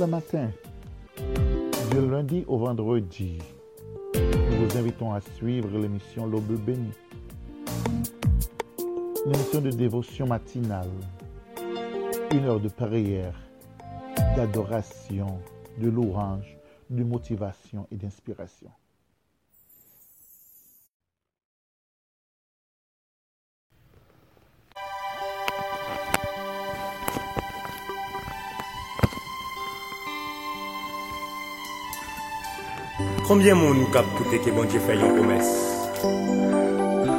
le matin, du lundi au vendredi. Nous vous invitons à suivre l'émission L'Aube bénie. Une émission de dévotion matinale. Une heure de prière, d'adoration, de louange, de motivation et d'inspiration. Combien de monde cap côté que bon Dieu fait une promesse?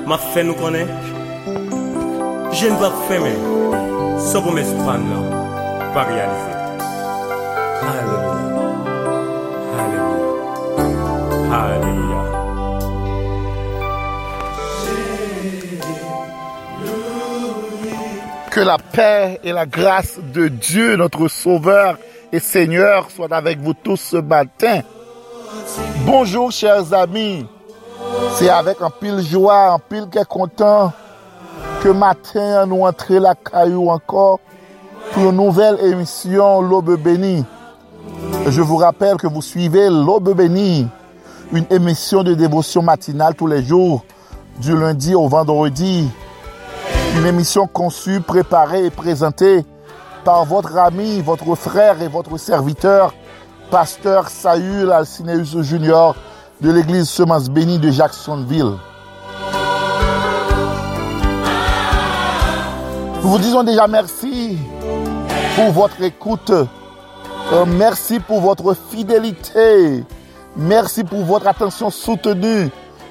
M'a fait nous connaître Je ne pas faire mais sans promesse pas là pas réaliser. Alléluia. Alléluia. Alléluia. Que la paix et la grâce de Dieu, notre Sauveur et Seigneur, soient avec vous tous ce matin. Bonjour chers amis. C'est avec un pile joie, un pile qui est content que matin nous entrons la caillou encore pour une nouvelle émission L'Aube bénie. Je vous rappelle que vous suivez L'Aube bénie, une émission de dévotion matinale tous les jours, du lundi au vendredi. Une émission conçue, préparée et présentée par votre ami, votre frère et votre serviteur, pasteur Saül Alcineus Junior de l'église Semence Bénie de Jacksonville. Nous vous disons déjà merci pour votre écoute. Euh, merci pour votre fidélité. Merci pour votre attention soutenue.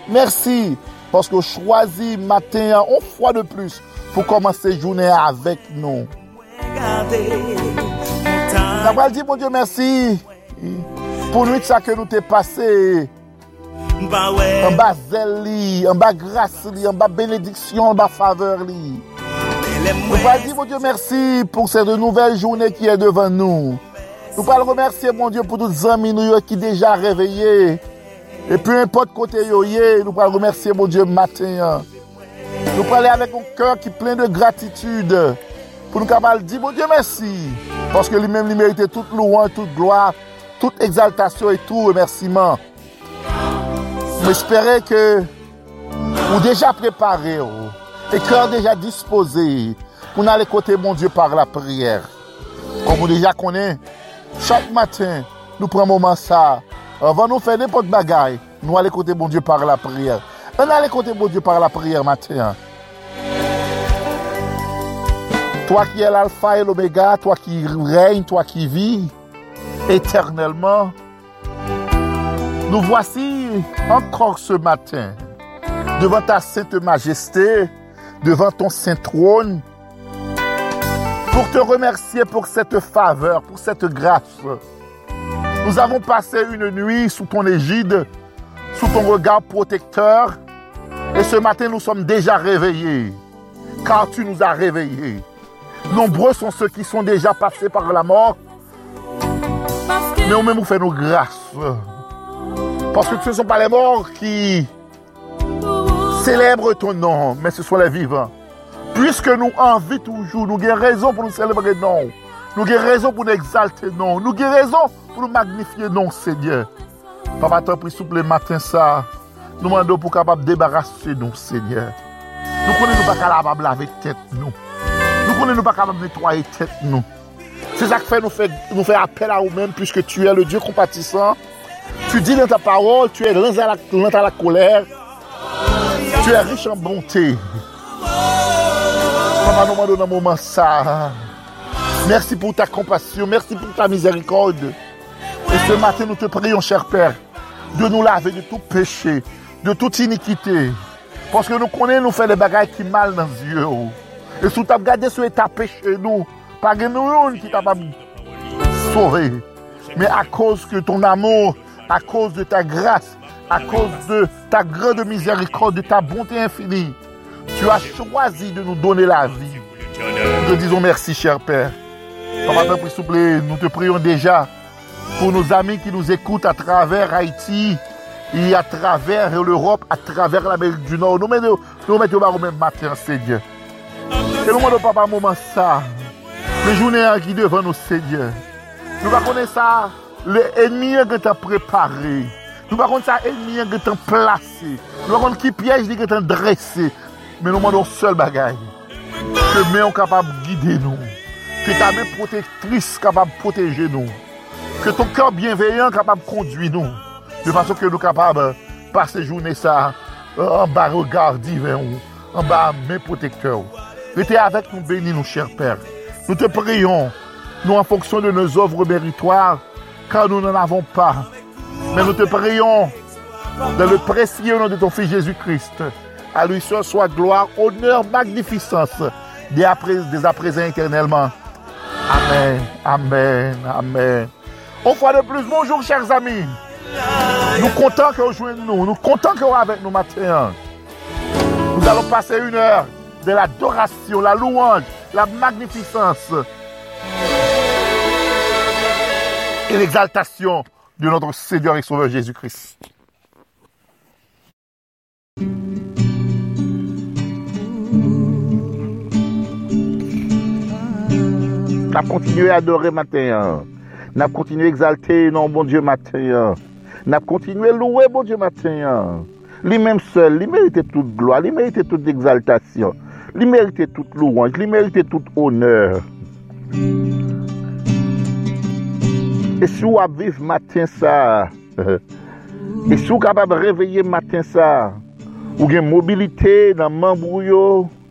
Merci parce que choisi matin, une fois de plus, pour commencer journée avec nous. D'abord, dit, mon Dieu, merci pour nuit ça que nous t'es passé. En bas zèle en bas grâce en bas bénédiction, en bas faveur Nous pas dire, mon Dieu, merci pour cette nouvelle journée qui est devant nous. Nous pas remercier, mon Dieu, pour tous les amis nous qui déjà réveillés. Et peu importe côté yo nous pas remercier, mon Dieu, matin. Nous parler avec un cœur qui est plein de gratitude. Pour nous capables dire, mon Dieu, merci. Parce que lui-même, il mérite toute louange, toute gloire, toute exaltation et tout remerciement. J'espérais que vous déjà préparé, et cœur déjà disposé pour aller côté mon Dieu par la prière. Comme vous déjà connaissez, chaque matin, nous prenons un moment ça. Avant de nous faire n'importe bagaille, nous allons côté mon Dieu par la prière. On allons côté mon Dieu par la prière matin. Toi qui es l'alpha et l'oméga, toi qui règnes, toi qui vis éternellement, nous voici encore ce matin devant ta sainte majesté, devant ton saint trône, pour te remercier pour cette faveur, pour cette grâce. Nous avons passé une nuit sous ton égide, sous ton regard protecteur, et ce matin nous sommes déjà réveillés, car tu nous as réveillés. Nombreux sont ceux qui sont déjà passés par la mort, mais on même nous fait nos grâces. Parce que ce ne sont pas les morts qui célèbrent ton nom, mais ce sont les vivants. Puisque nous envie toujours, nous avons raison pour nous célébrer non. Nous avons raison pour nous exalter non. Nous avons raison pour nous magnifier non, Seigneur. Papa, t'as pris souple le matin ça. Nous demandons pour capable débarrasser nous, Seigneur. Nous connaissons pas capable laver tête nous. Nous connaissons pas capable nettoyer tête nous. C'est ça qui fait nous fait, nous fait appel à nous-mêmes puisque tu es le Dieu compatissant. Tu dis dans ta parole, tu es lent à la, la colère. Tu es riche en bonté. Papa, nous demandons un moment ça. Merci pour ta compassion, merci pour ta miséricorde. Et ce matin, nous te prions, cher Père, de nous laver de tout péché, de toute iniquité. Parce que nous connaissons, nous faisons des bagailles qui mal dans les yeux. Et si tu as gardé ce état péché, nous, pas que nous qui t'a pas sauvé. Mais à cause que ton amour à cause de ta grâce, à cause de ta grande miséricorde, de ta bonté infinie, tu as choisi de nous donner la vie. Nous te disons merci, cher Père. Papa, s'il plaît, nous te prions déjà pour nos amis qui nous écoutent à travers Haïti et à travers l'Europe, à travers l'Amérique du Nord. Nous mettons, nous mettons au même matin, Seigneur. Et nous demandons, papa, moment ça. Le jounen a ki devan nou sèdye. Nou pa konen sa, le enmiye gen tan prepare. Nou pa konen sa, enmiye gen tan plase. Nou pa konen ki piyej di gen tan dresse. Men nou mandon sol bagay. Ke men yon kapab guide nou. Ke ta men protektris kapab proteje nou. Ke ton kan bienveyan kapab kondwi nou. De fason ke nou kapab pase jounen sa an ba regard ven ou. An ba men protekteur. Rete avek nou beni nou chèr pèr. Nou te priyon. nous en fonction de nos œuvres méritoires, car nous n'en avons pas. Mais nous te prions dans le précieux nom de ton Fils Jésus-Christ. À lui seul soit gloire, honneur, magnificence, dès à, présent éternellement. Amen, amen, amen. Une fois de plus, bonjour chers amis. Nous comptons que vous jouez nous, nous comptons que vous avec nous matin. Nous allons passer une heure de l'adoration, la louange, la magnificence et l'exaltation de notre Seigneur et Sauveur Jésus-Christ. N'a continué à adorer matin. N'a continué à exalter non bon Dieu matin. N'a continué à louer bon Dieu matin. Lui-même seul, lui méritait toute gloire, lui méritait toute exaltation, Li merite tout louange, li merite tout honneur. E sou ap viv matin sa, e sou kapab reveye matin sa, ou gen mobilite nan mambou yo,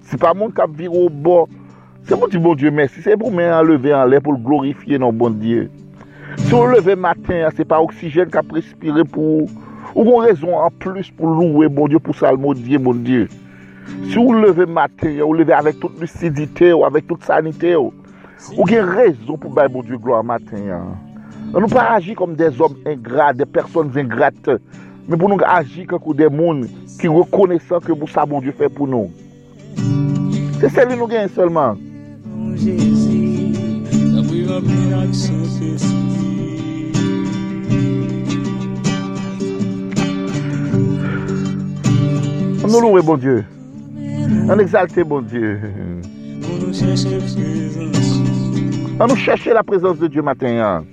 se pa moun kap vir ou bo, se moun ti bon Diyo mersi, se pou men enleve anle pou glorifiye nan bon Diyo. Se ou leve matin, se pa oksijen kap respire pou, ou kon rezon an plus pou louwe bon Diyo, pou salmo Diyo bon Diyo. Se ou leve maten, ou leve avèk tout lucidite ou avèk tout sanite ou, ou gen rezon pou bay bon Diyo gloa maten ya. On nou pa agi kom de zom ingrate, de person ingrate, men pou nou agi kakou de moun ki rekonesan ke mou sa bon Diyo fè pou nou. Se seli nou gen selman. On nou louwe bon Diyo. An exalte bon Dieu. An nou chèche la prezons de Dieu matin an.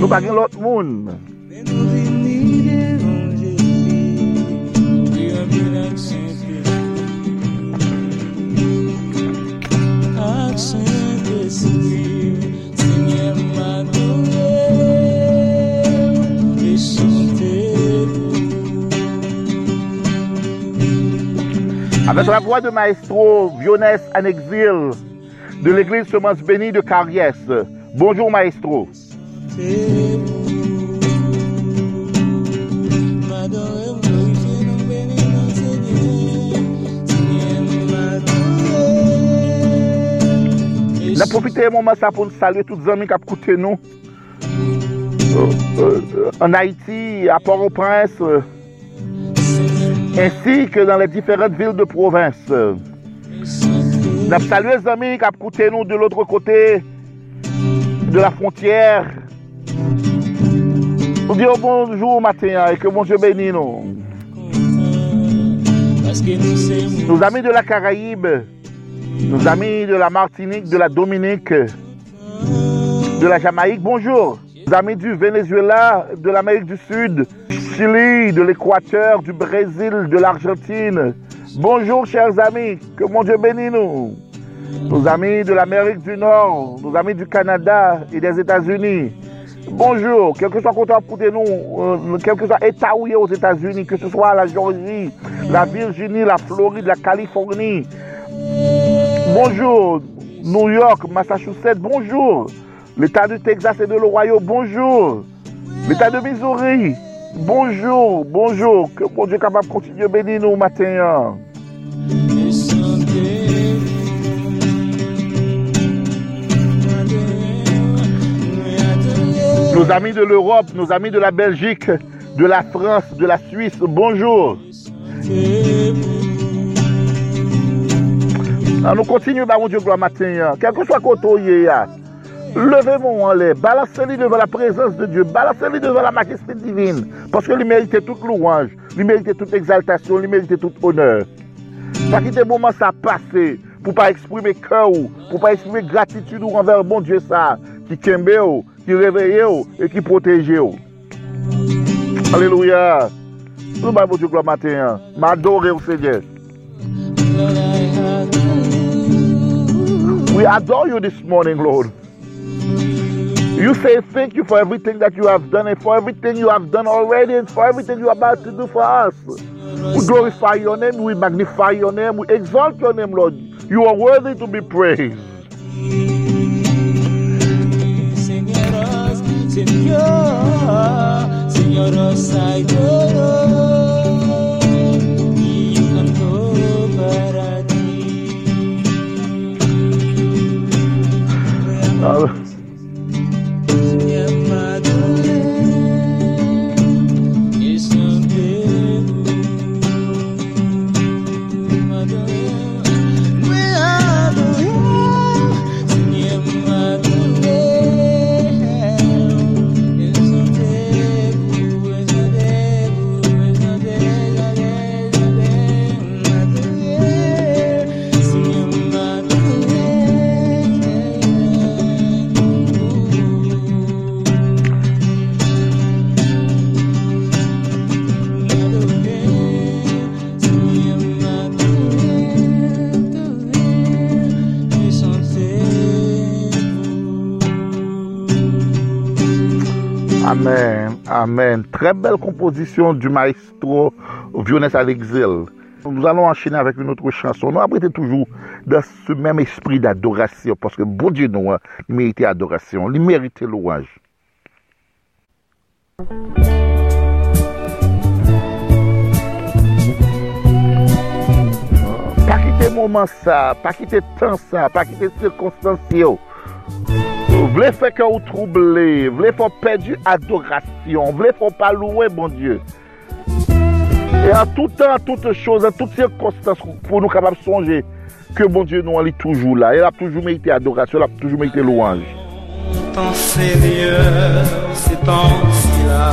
Nou bagen lot moun. Thank you. Avec la voix de maestro Vionès en exil de l'église Semence Bénie de Carriès Bonjour maestro. Na profite mouman sa pou nou salwe tout zami kap koute nou. En Haïti, a Port-au-Prince, ainsi que dans les différentes villes de province. Na salwe zami kap koute nou de l'autre côté de la frontière. On dit bonjour matin et que mon Dieu bénisse nous. Nos amis de la Caraïbe, nos amis de la Martinique, de la Dominique, de la Jamaïque, bonjour. Amis du Venezuela, de l'Amérique du Sud, du Chili, de l'Équateur, du Brésil, de l'Argentine. Bonjour chers amis, que mon Dieu bénisse nous nos amis de l'Amérique du Nord, nos amis du Canada et des États-Unis. Bonjour, quel que soit côté pour nous, euh, quel que soit État où aux États-Unis, que ce soit la Georgie, la Virginie, la Floride, la Californie. Bonjour, New York, Massachusetts, bonjour. L'État du Texas et de l'Ohio, bonjour. L'État de Missouri, bonjour, bonjour. Que bon Dieu capable de continuer à bénir nous matin. nos amis de l'Europe, nos amis de la Belgique, de la France, de la Suisse, bonjour. Ah, nous continuons, bah, mon Dieu, gloire matin. Quel que soit côté, levez-moi en l'air, balancez-le devant la présence de Dieu, balancez-le devant la majesté divine, parce que lui méritait toute louange, lui méritait toute exaltation, lui méritait tout honneur. Pas quitter moment ça passé, pou pa eksprime kè ou, pou pa eksprime gratitude ou anver bon Diyo sa, ki kembe ou, ki reveye ou, e ki proteje ou. Aleluya. Nou mwen bon Diyo kwa maten, mwen adore ou seye. We adore you this morning, Lord. You say thank you for everything that you have done and for everything you have done already and for everything you are about to do for us. We glorify your name, we magnify your name, we exalt your name, Lord. You are worthy to be praised. Señor, Amen, amen. Très belle composition du maestro Vionès à l'exil. Nous allons enchaîner avec une autre chanson. Nous abritons toujours dans ce même esprit d'adoration parce que bon Dieu nous, il mérite adoration, il mérite louange. Pas quitter moment ça, pas quitter temps ça, pas quitter circonstances Vle fè kè ou troublè, vle fò pèdi adorasyon, vle fò pa louè, bon Diyo. E an tout an, an tout chòz, an tout sirkostans pou nou kapap sonje, ke bon Diyo nou an li toujou la. E la toujou mè ite adorasyon, la toujou mè ite louanj. Tan sènyè, se tan si la,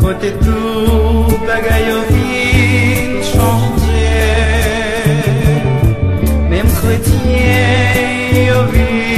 kote tou bagay yo vin chanje, mèm kretien yo vin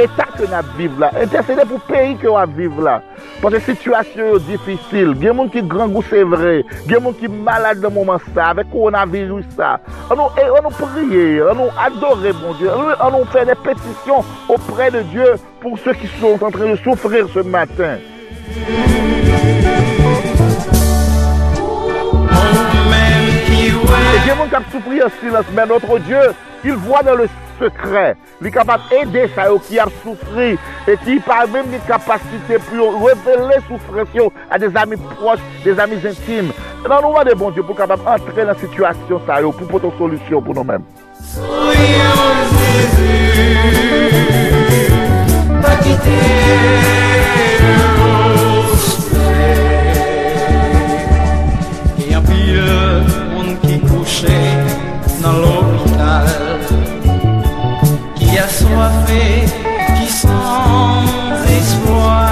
etat kè da vive la, intercede pou peyi kè da vive la. Pwè se situasyon yo difisil, gen moun ki gran gou se vre, gen moun ki malade de mouman sa, vek koronavirou sa, an nou priye, an nou adore bon Diyo, an nou fè de petisyon opre de Diyo, pour ceux qui sont en train de souffrir ce matin. Et Dieu qui souffrir en silence, mais notre Dieu, il voit dans le secret, il est capable d'aider ça qui a souffert et qui par même une capacité pour révéler souffrance à des amis proches, des amis intimes. Nous nous de bon Dieu pour capable entrer dans la situation ça pour porter une solution pour nous-mêmes. E Ki sans espoir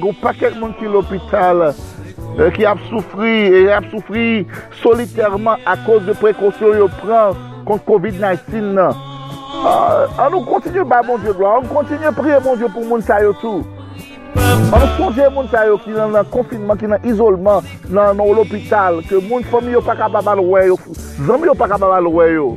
goun paket moun ki l'opital eh, ki ap soufri, e ap soufri soliterman a kòz de prekosyon yo pran kont COVID-19 nan. Ah, an nou kontinye ba moun diyo glan, an nou kontinye priye moun diyo pou moun sa yo tou. An nou sonje moun sa yo ki nan nan konfinman, ki nan izolman, nan nou l'opital, ke moun fomi yo pa kababal wè yo, zami yo pa kababal wè yo.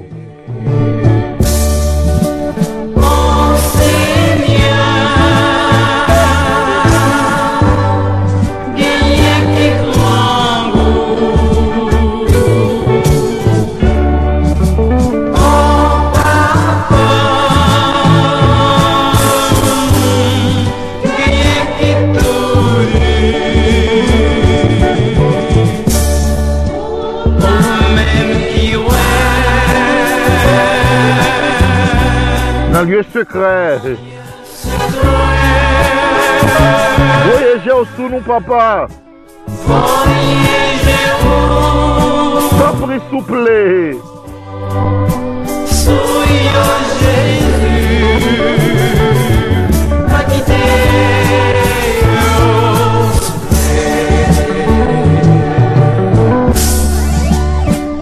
Souple Sou yo Jésus Pa kite yo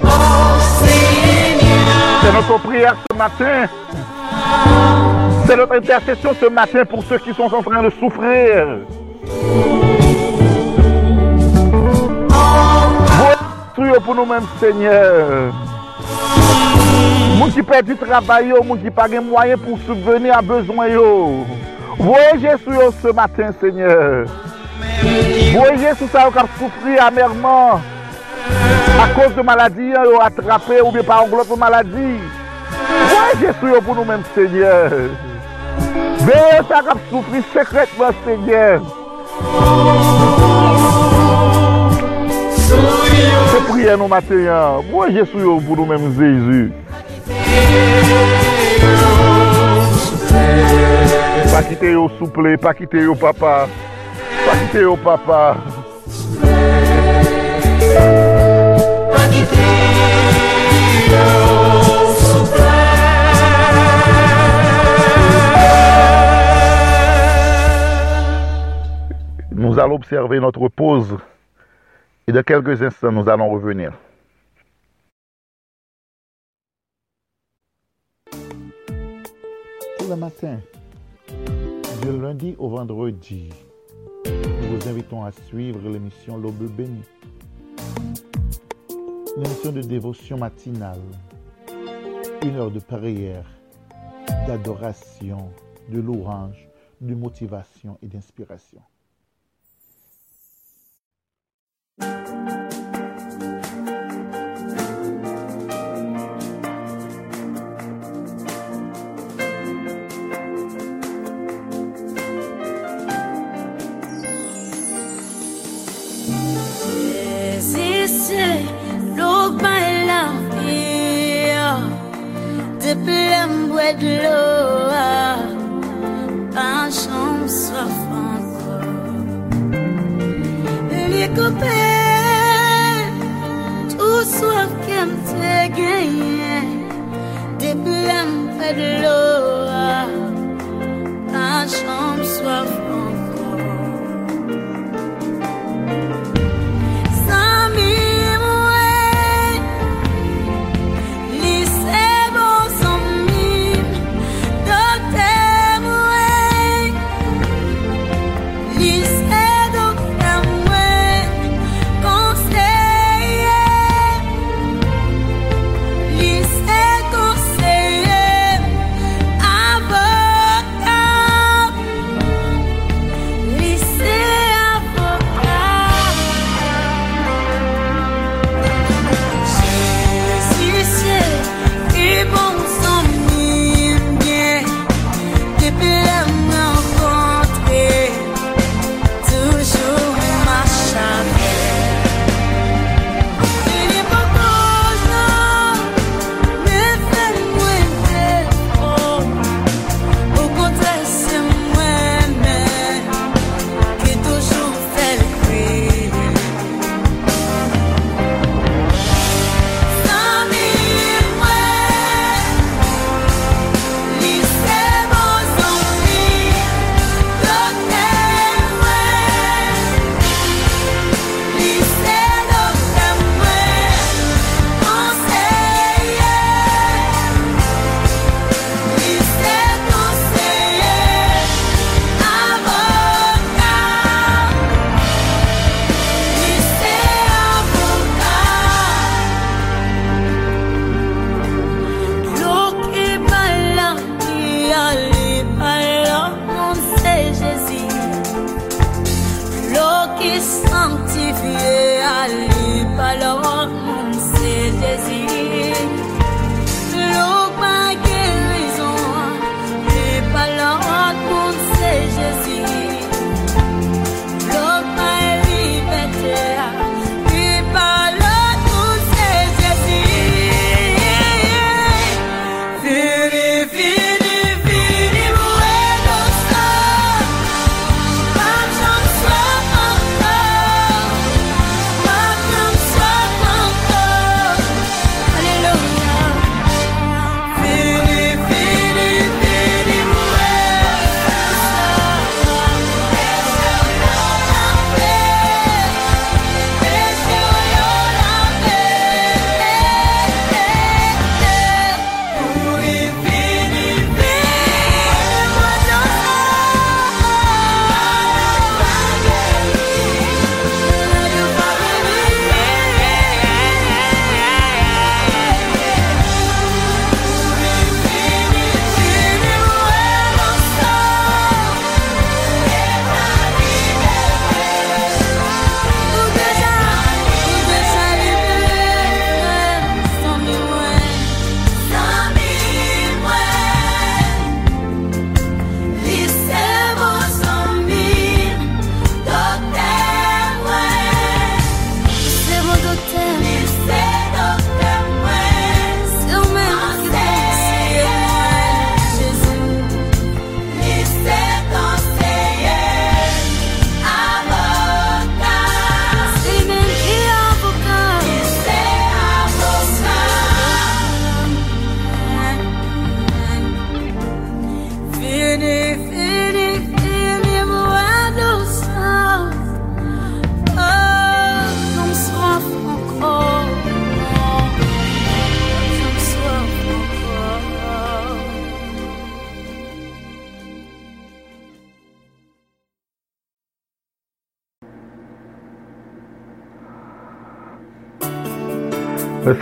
Oh Seigneur C'est notre prière ce matin C'est notre intercession ce matin pour ceux qui sont en train de souffrir. Voyez pour nous-mêmes, Seigneur. Moun qui perd du travail, moun qui pas de moyens pour subvenir à besoin. Voyez Jésus ce matin, Seigneur. Voyez Jésus ça qui a souffert amèrement à cause de maladie, yo, attrapé ou bien par une autre maladie. Mwen jesou yo pou nou menm seigneur. Veye sa kap soufri sekretman seigneur. Se priye nou matenyan. Mwen jesou yo pou nou menm zezu. Pa kite yo souple, pa kite yo papa. Pa kite yo papa. Nous allons observer notre pause et de quelques instants, nous allons revenir. Pour le matin, du lundi au vendredi, nous vous invitons à suivre l'émission L'Aube bénie. L'émission de dévotion matinale. Une heure de prière, d'adoration, de louange, de motivation et d'inspiration. Música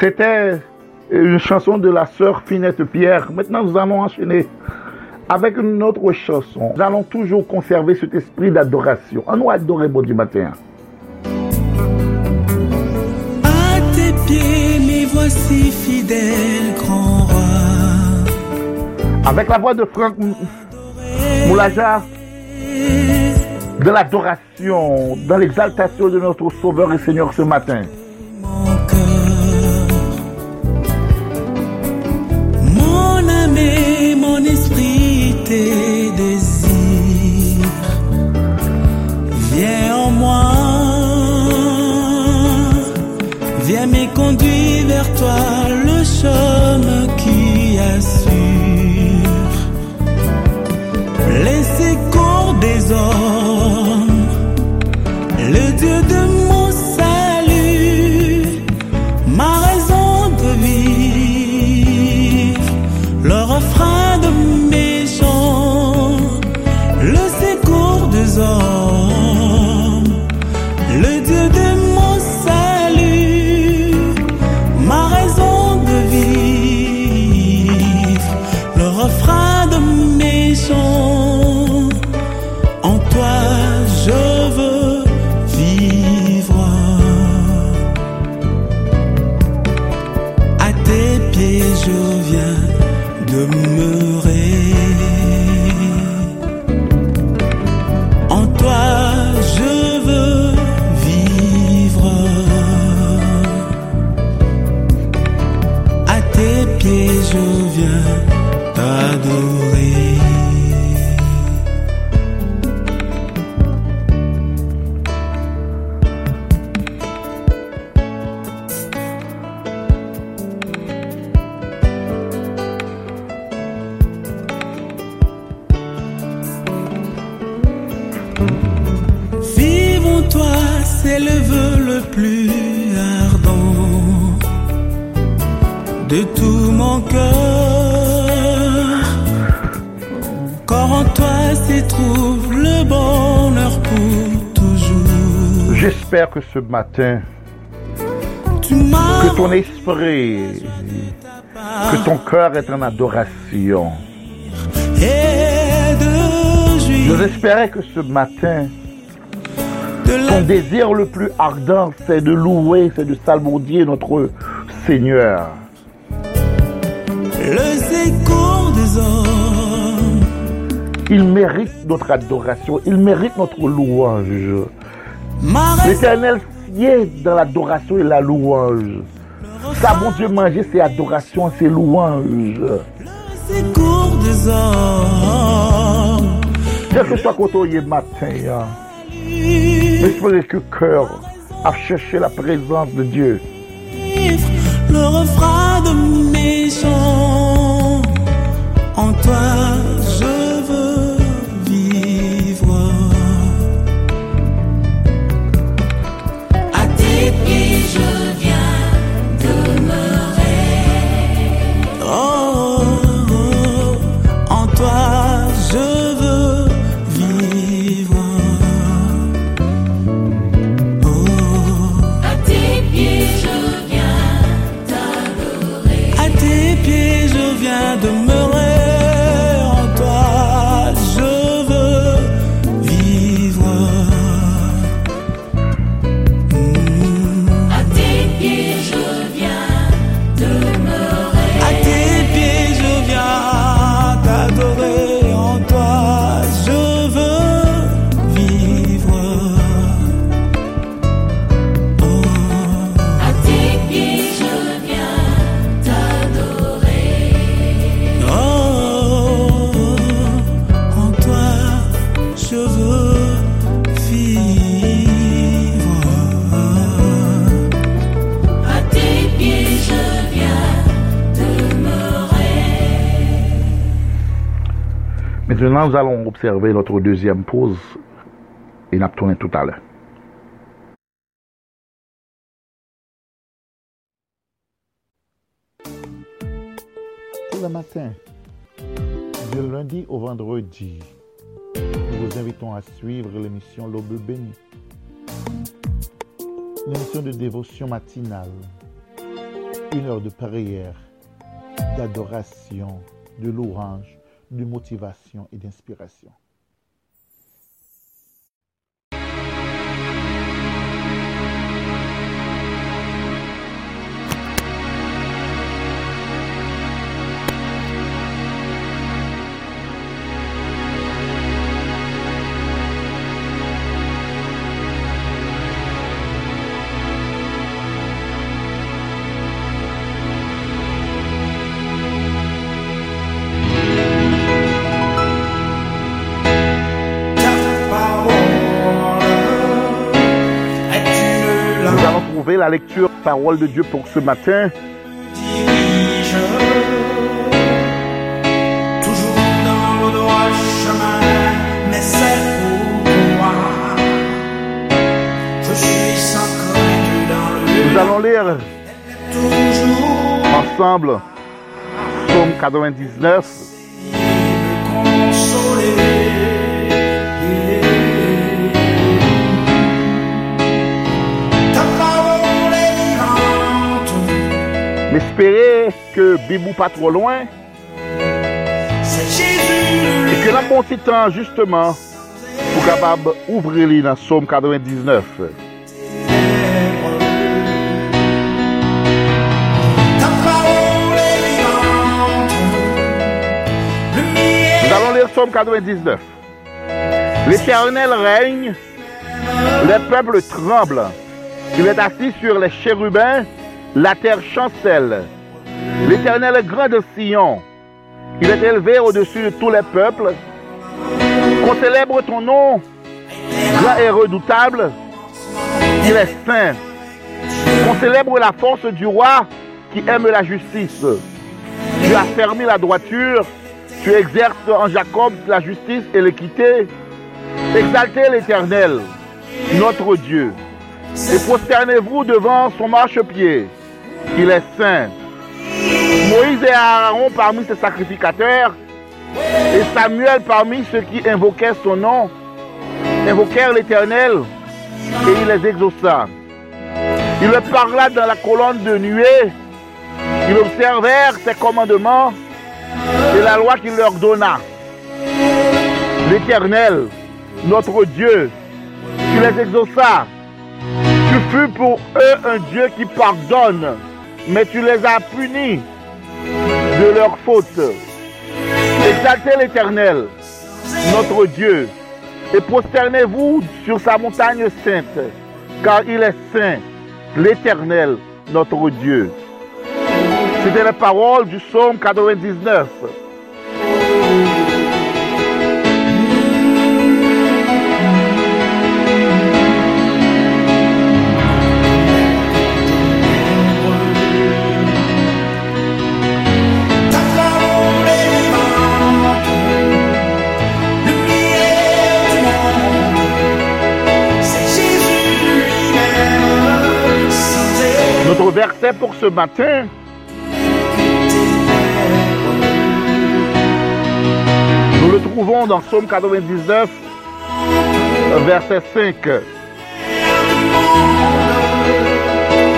C'était une chanson de la sœur Finette Pierre. Maintenant, nous allons enchaîner avec une autre chanson. Nous allons toujours conserver cet esprit d'adoration. On nous adorer bon du matin. À tes pieds, mes voici fidèles, grand roi. Avec la voix de Franck Moulaja, de l'adoration, dans l'exaltation de notre Sauveur et Seigneur ce matin. Tes désirs. Viens en moi, viens me conduire vers toi, le chemin qui assure. Les secours des hommes, ce matin, que ton esprit, que ton cœur est en adoration. juif espérais que ce matin, ton désir le plus ardent, c'est de louer, c'est de salmodier notre Seigneur. Il mérite notre adoration, il mérite notre louange. L'éternel sied dans l'adoration et la louange. Ça, bon Dieu, manger, c'est adoration, c'est louange. Quel que soit côté matin, hein, espérez que cœur a cherché la présence de Dieu. le refrain de mes chants. En toi, viens À tes Nous allons observer notre deuxième pause et nous tourner tout à l'heure. Tout le matin, du lundi au vendredi, nous vous invitons à suivre l'émission L'Aube bénie, une émission de dévotion matinale, une heure de prière, d'adoration, de louange, de motivation et d'inspiration. Trouver la lecture parole de Dieu pour ce matin. dirige toujours dans le droit chemin, mais c'est pour moi. Je suis sans crainte dans le Nous allons lire ensemble Psaume 99. consoler. Ta Mais espérez que Bibou pas trop loin et que la bon temps justement pour capable ouvrir les dans Psaume 99. Ta parole est vivante, lumière. Nous allons lire Psaume 99. L'Éternel règne, les peuples tremblent. Il est assis sur les chérubins, la terre chancelle. L'Éternel est grand de Sion. Il est élevé au-dessus de tous les peuples. Qu'on célèbre ton nom, grand et redoutable. Il est saint. Qu'on célèbre la force du roi qui aime la justice. Tu as fermé la droiture. Tu exerces en Jacob la justice et l'équité. Exaltez l'Éternel, notre Dieu, et prosternez-vous devant son marchepied. Il est saint. Moïse et Aaron parmi ses sacrificateurs, et Samuel parmi ceux qui invoquaient son nom, invoquèrent l'Éternel, et il les exauça. Il leur parla dans la colonne de nuée, ils observèrent ses commandements et la loi qu'il leur donna. L'Éternel, notre Dieu, tu les exauças. Tu fus pour eux un Dieu qui pardonne, mais tu les as punis de leurs fautes. Exaltez l'Éternel, notre Dieu, et prosternez-vous sur sa montagne sainte, car il est saint, l'Éternel, notre Dieu. C'était la parole du psaume 99. Notre verset pour ce matin, nous le trouvons dans Psaume 99, verset 5.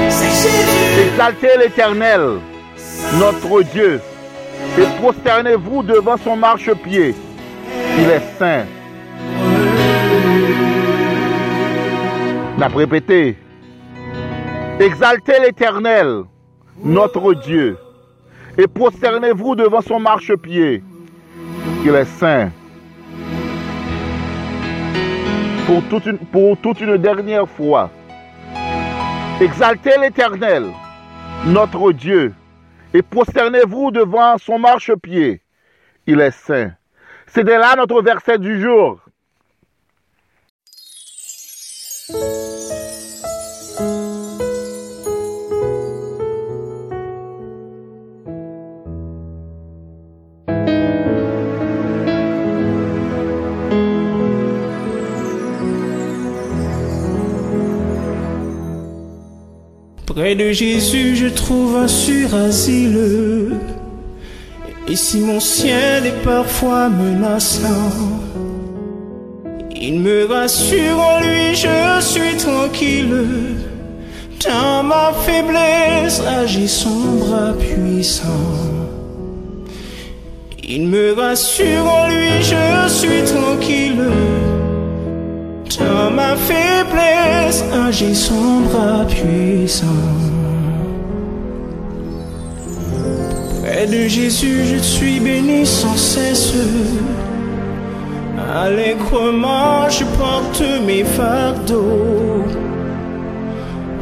C'est Jésus, Exaltez l'Éternel, notre Dieu, et prosternez-vous devant son marchepied. Il est saint. Pas répété. Exaltez l'Éternel, notre Dieu, et prosternez-vous devant son marchepied. Il est saint. Pour toute une, pour toute une dernière fois. Exaltez l'Éternel, notre Dieu, et prosternez-vous devant son marchepied. Il est saint. C'était là notre verset du jour. De Jésus, je trouve un surasile. Et si mon ciel est parfois menaçant, il me rassure en lui, je suis tranquille. Dans ma faiblesse agit son bras puissant. Il me rassure en lui, je suis tranquille. Dans ma faiblesse agit son bras puissant. Près de Jésus, je suis béni sans cesse. Allègrement, je porte mes fardeaux.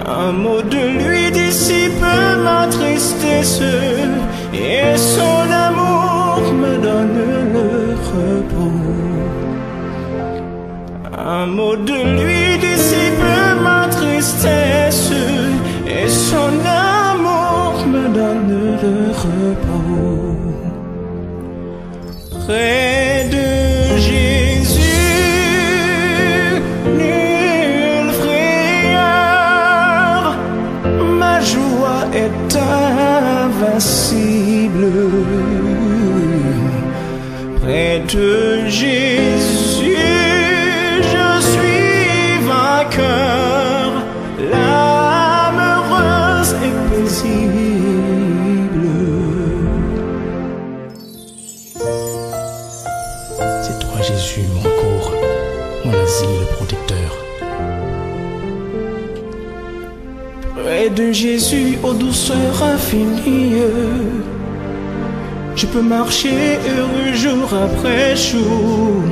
Un mot de lui dissipe ma tristesse et son amour me donne le repos. Un mot de lui ma tristesse et son amour me donne le repos. Près de Jésus, nulle frayeur, ma joie est invincible. Près de Jésus, Jésus, aux douceurs infinies, je peux marcher heureux jour après jour.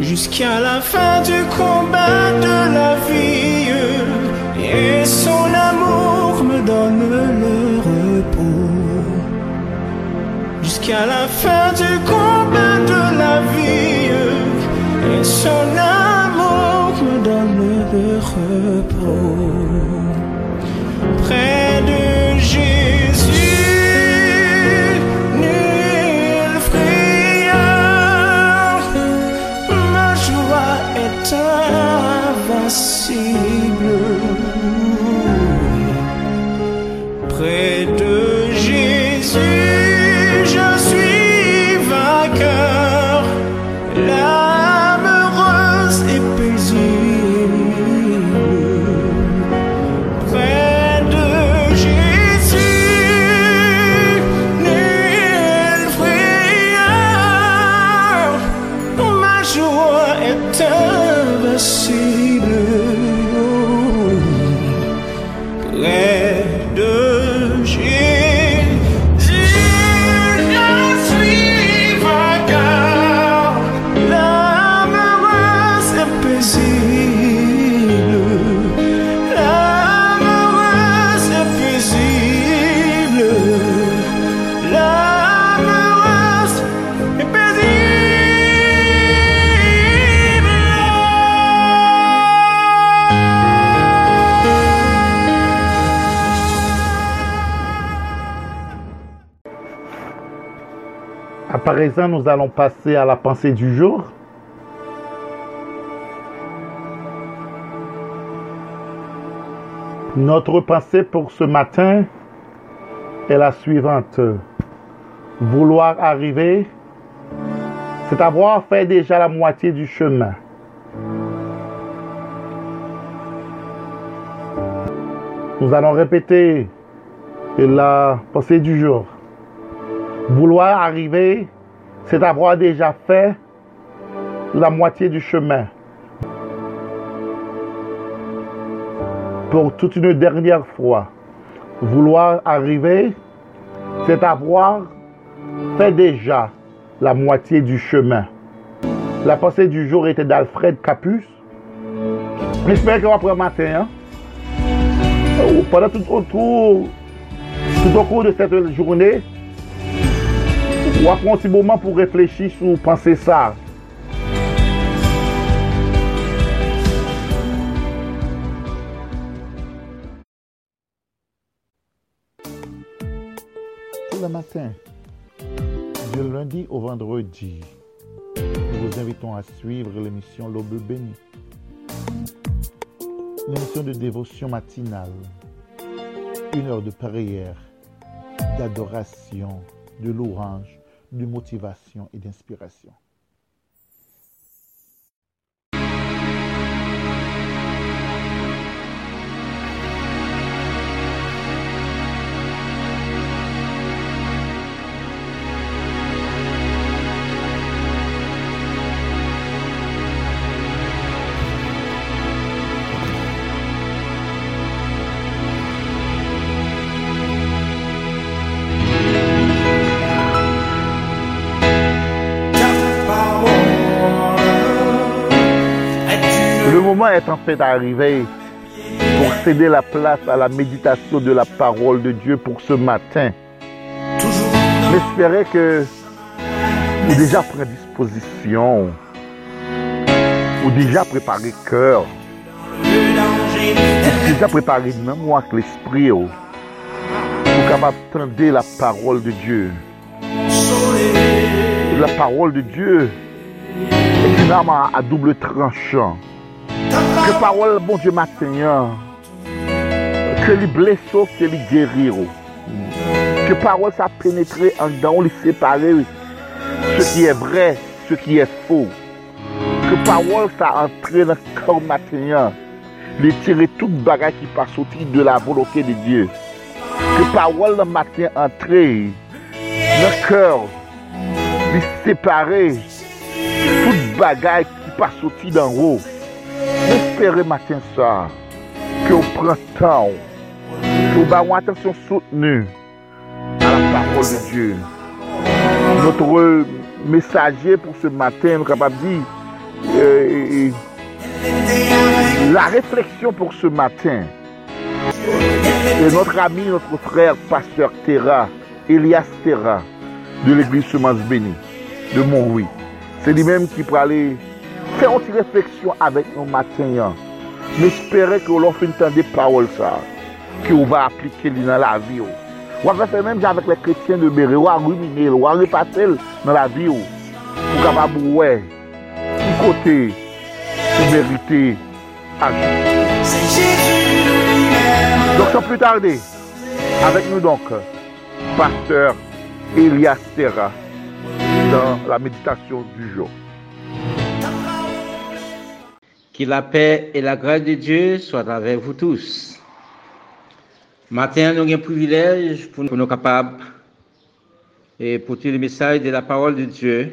Jusqu'à la fin du combat de la vie, et son amour me donne le repos jusqu'à la fin du combat de la vie. Et son amour me donne le repos. Près de nous allons passer à la pensée du jour. Notre pensée pour ce matin est la suivante. Vouloir arriver, c'est avoir fait déjà la moitié du chemin. Nous allons répéter la pensée du jour. Vouloir arriver, c'est avoir déjà fait la moitié du chemin. Pour toute une dernière fois, vouloir arriver, c'est avoir fait déjà la moitié du chemin. La pensée du jour était d'Alfred Capus. J'espère que après matin, hein, pendant tout autour, tout au cours de cette journée, ou après un petit moment pour réfléchir sur penser ça. Tous le matin, du lundi au vendredi, nous vous invitons à suivre l'émission L'Aube bénie, l'émission de dévotion matinale une heure de prière, d'adoration, de louange, de motivation et d'inspiration. Moment est en fait arrivé pour céder la place à la méditation de la parole de Dieu pour ce matin? J'espérais que vous déjà pris disposition, vous déjà préparé cœur, vous déjà préparé mémoire avec l'esprit, pour capable la parole de Dieu. La parole de Dieu est une arme à double tranchant. Que parole, bon Dieu, matin, que les blessures, que les guérir. Que parole, ça pénètre en dedans, les séparer ce qui est vrai, ce qui est faux. Que parole, ça entre dans le corps matin, les tirer toute bagarre qui passe sortir de la volonté de Dieu. Que parole, le matin, entrer dans le cœur, les séparer toute bagarre qui passe sortir d'en haut. J'espère matin vous prenez temps, que vous avez une attention soutenue à la parole de Dieu. Notre messager pour ce matin, nous capable de euh, la réflexion pour ce matin. Et notre ami, notre frère, pasteur Terra, Elias Terra, de l'église Semence Bénie, de Montrouy. C'est lui-même qui peut aller une petite réflexion avec nous matin. J'espère que l'on fait entendre des paroles ça, que vous va appliquer dans la vie. Ou va faire même avec les chrétiens de Béré, ou à ruminer, ou à repasser dans la vie. Pour capable ouais, du côté, pour mériter agir. Donc sans plus tarder, avec nous donc, pasteur Elias Terra, dans la méditation du jour. Que la paix et la grâce de Dieu soient avec vous tous. Matin, nous avons un privilège pour nous capables et porter le message de la parole de Dieu.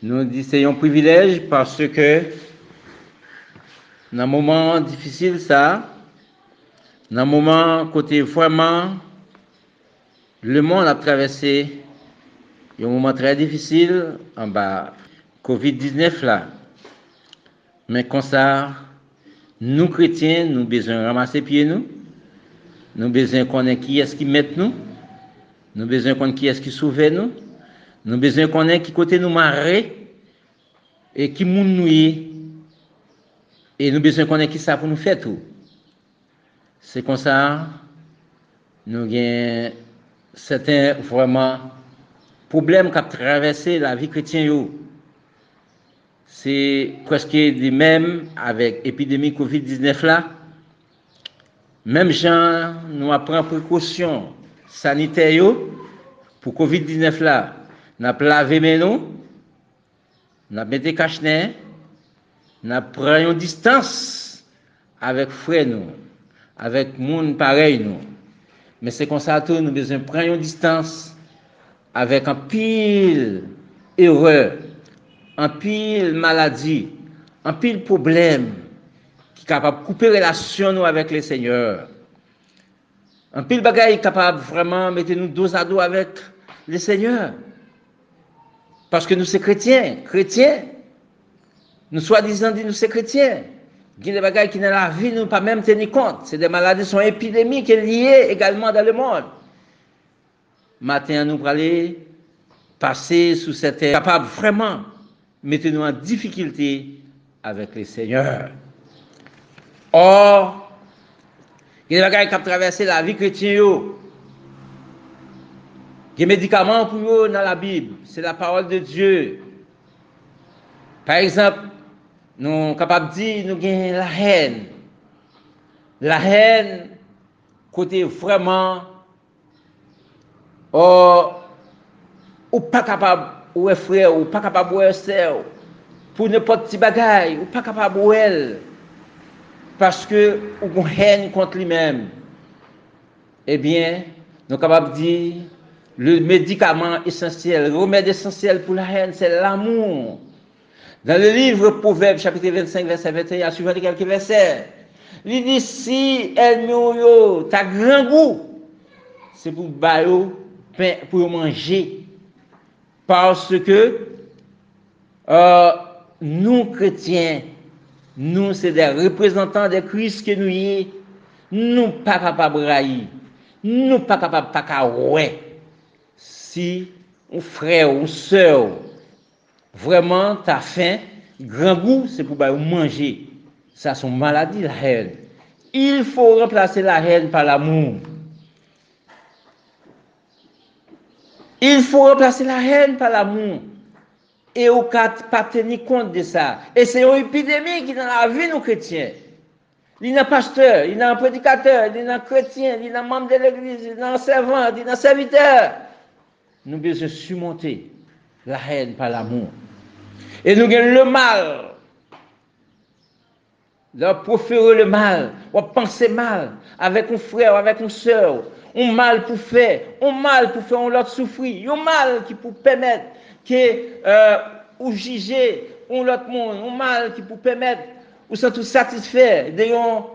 Nous disons un privilège parce que dans un moment difficile, ça, dans un moment côté vraiment, le monde a traversé un moment très difficile en bas Covid-19 là. Men konsa, nou kretyen, nou bezon ramase piye nou, nou bezon konen ki eski met nou, nou bezon konen ki eski souve nou, nou bezon konen ki kote nou mare, e ki moun nou ye, e nou bezon konen ki sa pou nou fet ou. Se konsa, nou gen seten vwèman problem kap travesse la vi kretyen yo. c'est presque les mêmes avec l'épidémie COVID-19 là. Même gens, nous apprenons précaution sanitaire pour COVID-19 là. Nous avons lavé mes nous, nous avons mis des cachenets, nous avons une distance avec frères nous, avec monde pareil nous. Mais c'est comme ça que nous besoin prendre une distance avec un pile erreur un pile maladie, un pile problème qui est capable de couper relation nous avec le Seigneur. Un pile bagaille capable vraiment de mettre nous dos à dos avec le Seigneur. Parce que nous sommes chrétiens, chrétiens. Nous soi-disant dit nous sommes chrétiens. Il y a des bagailles qui dans la vie nous pas même tenir compte. C'est des maladies sont épidémiques liées également dans le monde. Matin, nous allons passer sous cette capable vraiment mettez-nous en difficulté avec le Seigneur. Or, il y a des bagailles qui ont traversé la vie chrétienne. Il y a des médicaments pour eux dans la Bible. C'est la parole de Dieu. Par exemple, nous sommes capables de dire nous avons la haine. La haine, côté vraiment, oh, ou pas capable, ou un frère, ou pas capable, ou un sœur, pour n'importe petit bagaille, ou pas capable, ou elle, parce que, ou haine contre lui-même, eh bien, nous sommes capables de dire, le médicament essentiel, le remède essentiel pour la haine, c'est l'amour. Dans le livre Proverbe, chapitre 25, verset 21, suivant quelques versets, il dit si elle yo, ta grand goût, c'est pour pour manger. Parce que euh, nous, chrétiens, nous, c'est des représentants de Christ que nous y nous pas capables de nous pas capables Si un frère ou une soeur, vraiment, tu as faim, grand goût, c'est pour manger. Ça, c'est une maladie, la haine. Il faut remplacer la haine par l'amour. Il faut remplacer la haine par l'amour. Et au cas pas tenir compte de ça. Et c'est une épidémie qui est dans la vie chrétiens. Il y a un pasteur, il y a un prédicateur, il y a un chrétien, il y a un membre de l'église, il y a un servant, il y a un serviteur. Nous devons surmonter la haine par l'amour. Et nous avons le mal leur proférer le mal, ou penser mal avec un frère, avec une soeur, un mal pour faire, un mal pour faire on l'autre souffrir, un mal qui pour permettre que euh, ou juger on l'autre monde, un mal qui pour permettre ou sont tout satisfait, d'ailleurs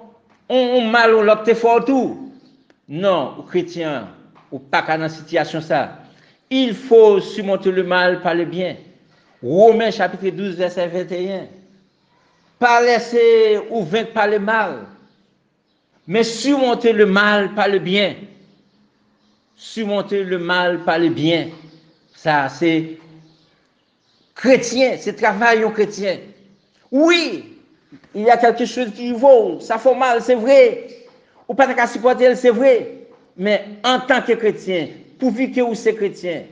un mal on l'autre fort tout. Non, aux chrétiens, ou pas qu'à dans situation ça. Il faut surmonter le mal par le bien. Romains chapitre 12 verset 21 pas laisser ou vaincre par le mal, mais surmonter le mal par le bien. Surmonter le mal par le bien. Ça, c'est chrétien, c'est travail au chrétien. Oui, il y a quelque chose qui vaut, ça fait mal, c'est vrai. Ou pas qu'à supporter, c'est vrai. Mais en tant que chrétien, pourvu que vous êtes chrétien,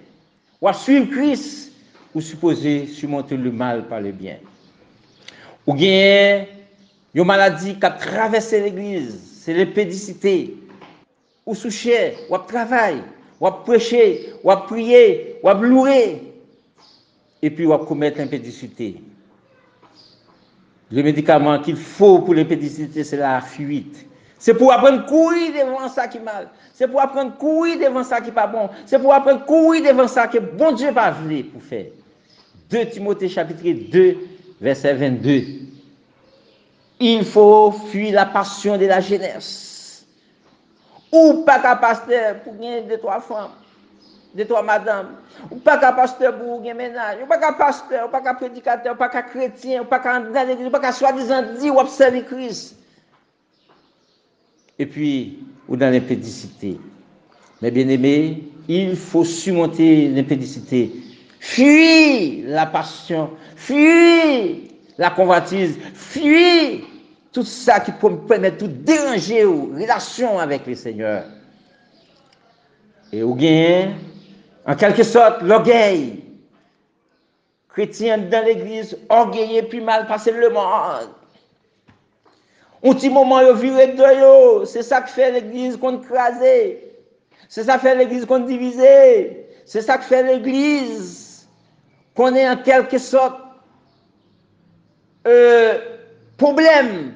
ou à suivre Christ, vous supposez surmonter le mal par le bien. Ou bien, une maladie qui a traversé l'église, c'est l'épédicité. Ou souché, ou travail, ou prêcher, ou prier, ou louer. Et puis, ou commettre l'impédicité. Le médicament qu'il faut pour l'impédicité, c'est la fuite. C'est pour apprendre à courir devant ça qui mal. C'est pour apprendre à courir devant ça qui pas bon. C'est pour apprendre à courir devant ça que bon Dieu pas voulu pour faire. 2 Timothée chapitre 2, verset 22. Il faut fuir la passion de la jeunesse. Ou pas qu'un pasteur pour gagner deux, trois femmes, deux, trois madames. Ou pas qu'un pasteur pour gagner ménage. Ou pas qu'un pasteur, ou pas qu'un prédicateur, ou pas qu'un chrétien, ou pas qu'un dans l'église, ou pas qu'un soi-disant dit ou observer Christ. Et puis, ou dans l'impédicité. Mais bien aimé, il faut surmonter l'impédicité Fuis la passion, fuis la convoitise, fuis tout ça qui peut me permettre de déranger aux relations avec le Seigneur. Et au gain, en quelque sorte, l'orgueil. Chrétien dans l'église, orgueilleux, puis mal passer le monde. Un petit moment, il viré de C'est ça qui fait l'église qu'on crasé. C'est ça qui fait l'église qu'on divisé. C'est ça qui fait l'église qu'on ait en quelque sorte euh, problème,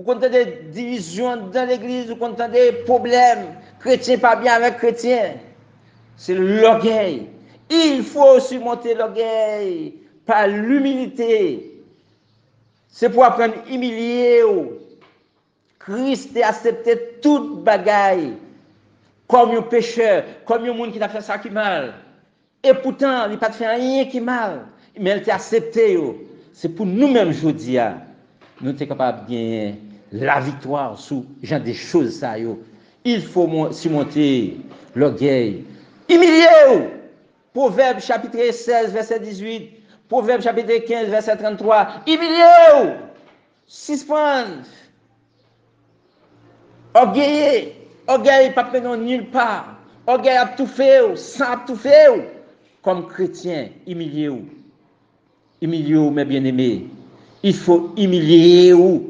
ou qu'on ait des divisions dans l'église, ou qu'on ait des problèmes, chrétien pas bien avec chrétien. C'est l'orgueil. Il faut surmonter l'orgueil par l'humilité. C'est pour apprendre à humilier. Christ a accepté toute bagaille comme un pécheur, comme un monde qui a fait ça qui mal. Et pourtant, il n'a pas fait rien qui mal. Mais elle t'a accepté. C'est pour nous-mêmes, je dis, nous sommes capables de gagner la victoire sur genre des choses. Ça, Il faut surmonter l'orgueil. Humiliez-vous. Proverbe chapitre 16, verset 18. Proverbe chapitre 15, verset 33. Humiliez-vous. Suspendre. Orgueillez. Orgueil, pas non nulle part. Orgueil a tout fait, sans tout fait comme chrétien, humiliez-vous. Humiliez-vous, mes bien-aimés. Il faut humilier vous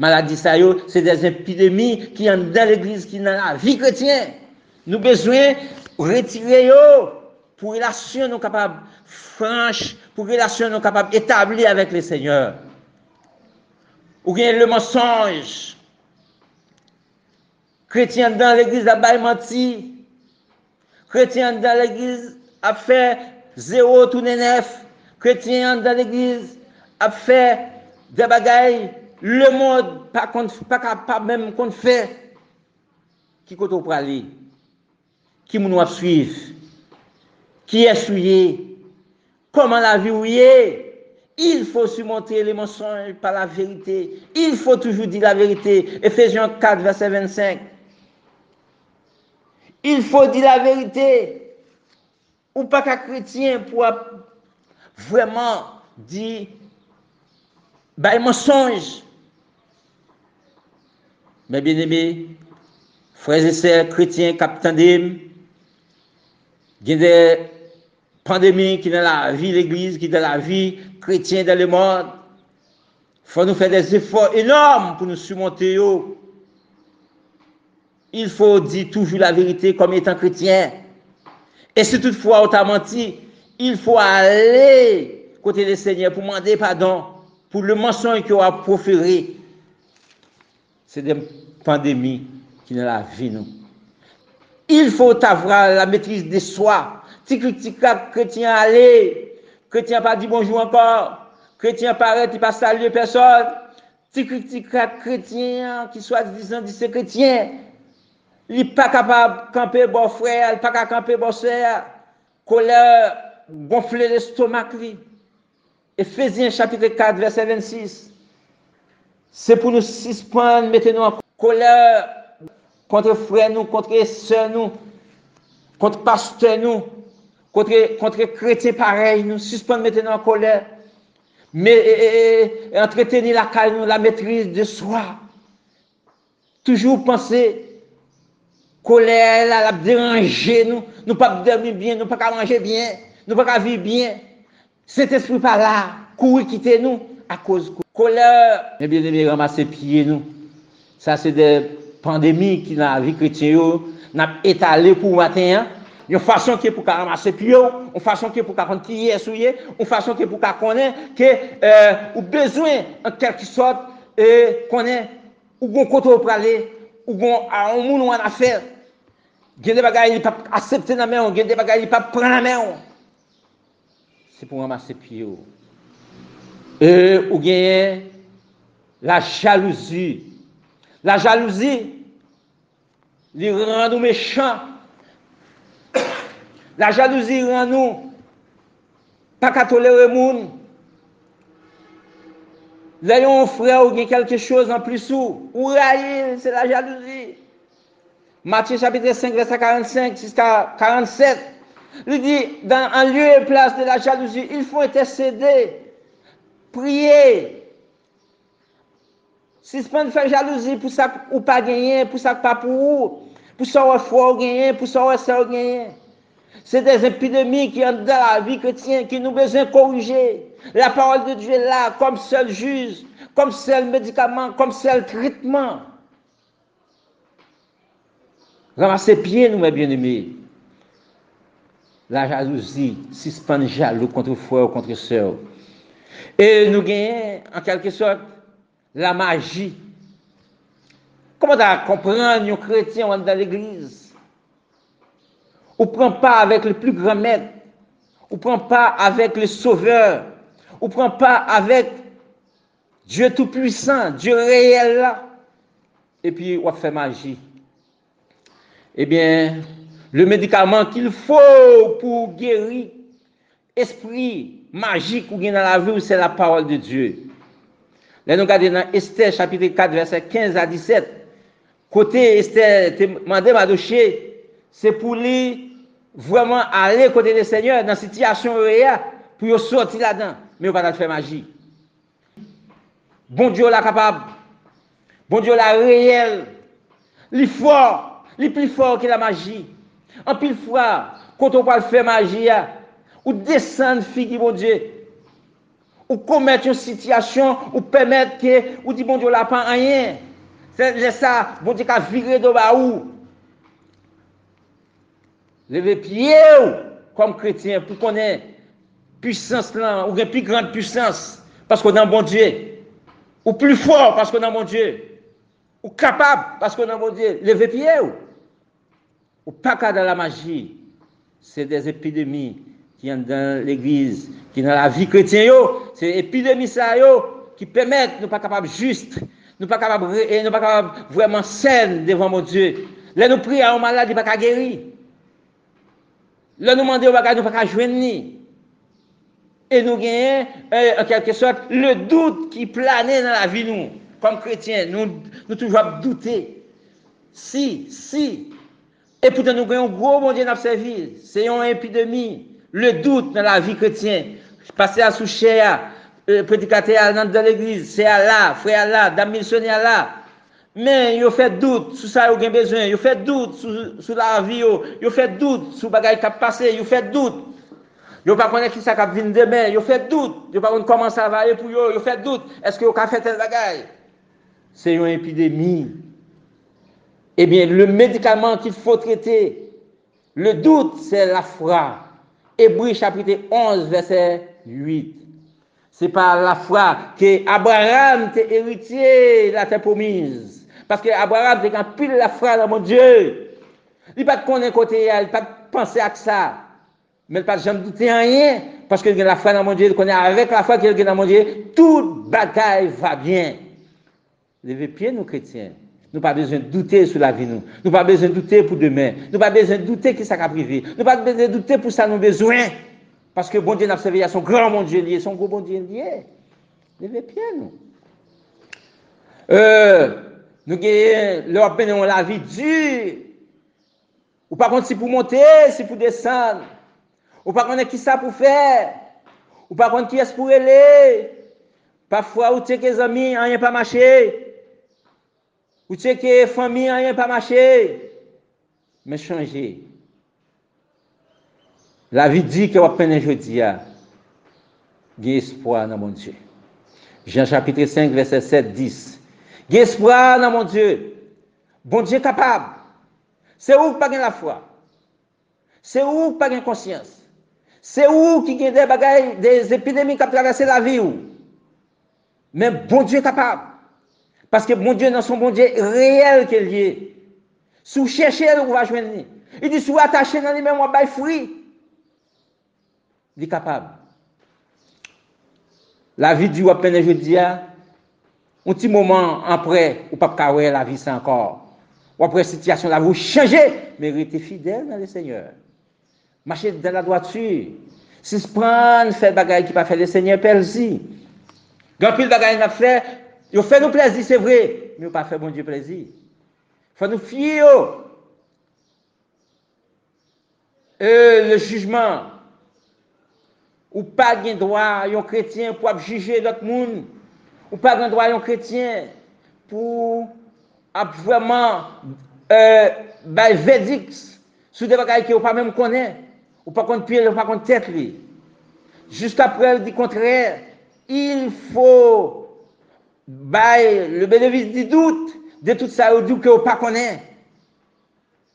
Maladi sa yo, se des epidemi ki an dan l'eglise ki nan la vi kretien. Nou bezwen retire yo pou relasyon nou kapab franche, pou relasyon nou kapab etabli avèk le seigneur. Ou gen le mensonj. Kretien dan l'eglise a bay manti. Kretien dan l'eglise a fè zéro tou nenef. Kretien dan l'eglise a fè de bagay Le moun pa, pa kapab mèm kon fè. Ki koto pralè. Ki moun wap suiv. Ki esouye. Koman la vi ouye. Il faut surmonter les mensonges par la vérité. Il faut toujours dire la vérité. Ephésiens 4, verset 25. Il faut dire la vérité. Ou pas qu'un chrétien pour vraiment dire bah, mensonge. Mais bien aimés, frères et sœurs chrétiens, capitaine il y a des pandémies qui dans la vie de l'Église, qui dans la vie chrétienne dans le monde. Il faut nous faire des efforts énormes pour nous surmonter. Il faut dire toujours la vérité comme étant chrétien. Et si toutefois on t'a menti, il faut aller côté du Seigneur pour demander pardon pour le mensonge qu'on a proféré. c'est des pandémies qui dans la vie nous. Il faut avoir la maîtrise de soi. Tic-tic-tac, chrétien, allez. Chrétien, pas dit bonjour encore. Chrétien, paraît, il pas saluer personne. Tic-tic-tac, chrétien, qui soit disant, dit c'est chrétien. Il n'est pas capable de camper bon frère, il n'est pas capable de camper bon sœur. Colère, gonfler l'estomac. Éphésiens chapitre 4, verset 26. Se pou nou sispan, mette nou an kolèr, kontre frè nou, kontre sè nou, kontre pastè nou, kontre kretè parey nou, sispan mette nou an kolèr, entreteni la kal nou, la mètrise de swa. Toujou panse, kolèr la, la deranje nou, nou pa dormi bien, nou pa ka manje bien, nou pa ka vi bien, set espri pa la, kou wikite nou, a kouz kou. Colère. Mais bien aimé, ramasser pieds nous. Ça, c'est des pandémies qui, dans la vie chrétienne, n'a étalé pour matin. Hein. Une façon qui est pour ramasser pieds, une façon qui est pour qu'on qui est souillé, une façon qui est pour qu'on connaisse que, euh, ou besoin, en quelque sorte, euh, connaît, ou bon côté pour aller, ou bon, à un monde ou en affaire. Il y a des bagages qui pas accepter la main, il y a des bagages qui pas prendre la main. C'est pour ramasser pieds. E, ou genyen la jalouzi. La jalouzi li rend nou mechan. La jalouzi rend nou pa katolere moun. Le yon frè ou gen kelke chose an plus ou, ou raye, se la jalouzi. Matye chapitre 5, verset 45, 47, li di, an liye plas de la jalouzi, il fò ete sèdè, prier. Pas faire jalousie pour ça ou pas gagner, pour ça pas pour vous, pour ça ou fort gagner, pour ça ou ça gagner. C'est des épidémies qui ont dans la vie chrétienne, qui nous besoin corriger. La parole de Dieu est là, comme seul juge, comme seul médicament, comme seul traitement. Ramassez pieds, nous, mes bien-aimés. La jalousie, suspend jaloux contre frère ou contre soeur. Et nous gagnons, en quelque sorte, la magie. Comment comprendre un chrétien dans l'église? On ne prend pas avec le plus grand maître. On ne prend pas avec le sauveur. On ne prend pas avec Dieu tout-puissant, Dieu réel. Et puis, on fait magie eh bien, le médicament qu'il faut pour guérir esprit magik ou gen nan la vi ou se la parol de Diyo. Lè nou gade nan Esther chapitre 4 verset 15 a 17. Kote Esther te mande Madoche, se pou li vwèman ale kote de Seigneur nan sityasyon reya pou yo sorti la dan. Me yo patat fè magi. Bon Diyo la kapab. Bon Diyo la reyel. Li fòr. Li pli fòr ki la magi. An pil fwa. Kote ou pal fè magi ya. Ou descendre, fille, mon Dieu, ou commettre une situation, ou permettre que, ou dit bon Dieu, là, pas rien. C'est ça, bon Dieu, qu'à virer de bas où? Lever pied, comme chrétien, pour qu'on ait puissance là, ou une plus grande puissance, parce qu'on a un bon Dieu. Ou plus fort, parce qu'on a un bon Dieu. Ou capable, parce qu'on a un bon Dieu. Lever pied, ou? Ou pas qu'à la magie. C'est des épidémies qui sont dans l'église, qui sont dans la vie chrétienne, c'est yo, qui permettent de nous pas capables juste, nous pas capables, et nous pas capables vraiment saines devant mon Dieu. Là, nous prions à un malade, il pas qu'à guérir. Là, nous demandons bagage, nous pas qu'à joindre. Et nous gagnons, euh, en quelque sorte, le doute qui planait dans la vie, nous, comme chrétiens. Nous, nous toujours douter. Si, si. Et pourtant, nous gagnons un gros bon Dieu dans servi. C'est une épidémie. Le dout nan la vi kretien, pase a sou chè ya, predikate ya nan dan l'eglise, se ya la, fwe ya la, dan milisyon ya la. Men, yo fè dout sou sa yo gen bezwen, yo fè dout sou, sou la vi yo, yo fè dout sou bagay kap pase, yo fè dout. Yo pa konen ki sa kap vin demen, yo fè dout. Yo pa konen koman sa va ye pou yo, yo fè dout. Eske yo ka fè tel bagay? Se yon epidemi. Ebyen, eh le medikaman ki fò trete, le dout, se la fra. Hébreu chapitre 11, verset 8. C'est par la foi que Abraham t'est héritier de la terre promise. Parce que Abraham t'est pile la foi dans mon Dieu. Il pas de connaître côté, il pas penser à ça. Mais il pas jamais douter rien. Parce qu'il a la foi dans mon Dieu, il connaît avec la foi qu'il a dans mon Dieu, toute bataille va bien. Levez pied, nous chrétiens. Nous pas besoin de douter sur la vie, nous. Nous pas besoin de douter pour demain. Nous pas besoin de douter qui ça va privé. Nous pas besoin de douter pour ça nous besoin. Parce que bon Dieu n'a servi à son grand bon Dieu lié, son gros bon Dieu lié. Levez pied, nous. Euh, nous gagnons leur la vie dure. Ou par contre, si pour monter, si pour descendre. Ou par contre, qui ça pour faire. Ou par contre, qui est-ce pour aller. Parfois, ou sais que les amis, rien pas marché. Ou tse ke fami an yon pa mache, men chanje. La vi di ke wap penen jodi ya, gen espoi nan moun Diyo. Jean chapitre 5, verset 7, 10. Gen espoi nan moun Diyo. Bon Diyo kapab. Se ou pa gen la fwa. Se ou pa gen konsyans. Se ou ki gen de bagay, de epidemi kap travese la vi ou. Men bon Diyo kapab. Paske bon Diyo nan son bon Diyo reyel ke liye. Sou chèche lè ou va jwen li. I di sou atache nan li men wabay fri. Li kapab. La vi di wap pene je di ya, un ti mouman apre, ou pap kawe la vi sa ankor. Ou apre sityasyon la vou chanje, men rete fidel nan le seigneur. Mache de la doatu, se spran fè bagay ki pa fè le seigneur pelzi. Gan pil bagay nan fè, fait, il fait nous plaisir, c'est vrai, mais il pas fait bon Dieu plaisir. Faut nous fier. Euh, le jugement, ou pas de droit un chrétien pour juger d'autres monde. Ou pas de droit un chrétien pour vraiment euh, bah, verdict sur des bagages que vous pas même connaît. Ou pas contre pied, ou pas contre tête. Jusqu'à preuve du contraire, il faut bay le bénéfice du doute de tout ça ou que vous pas connaît.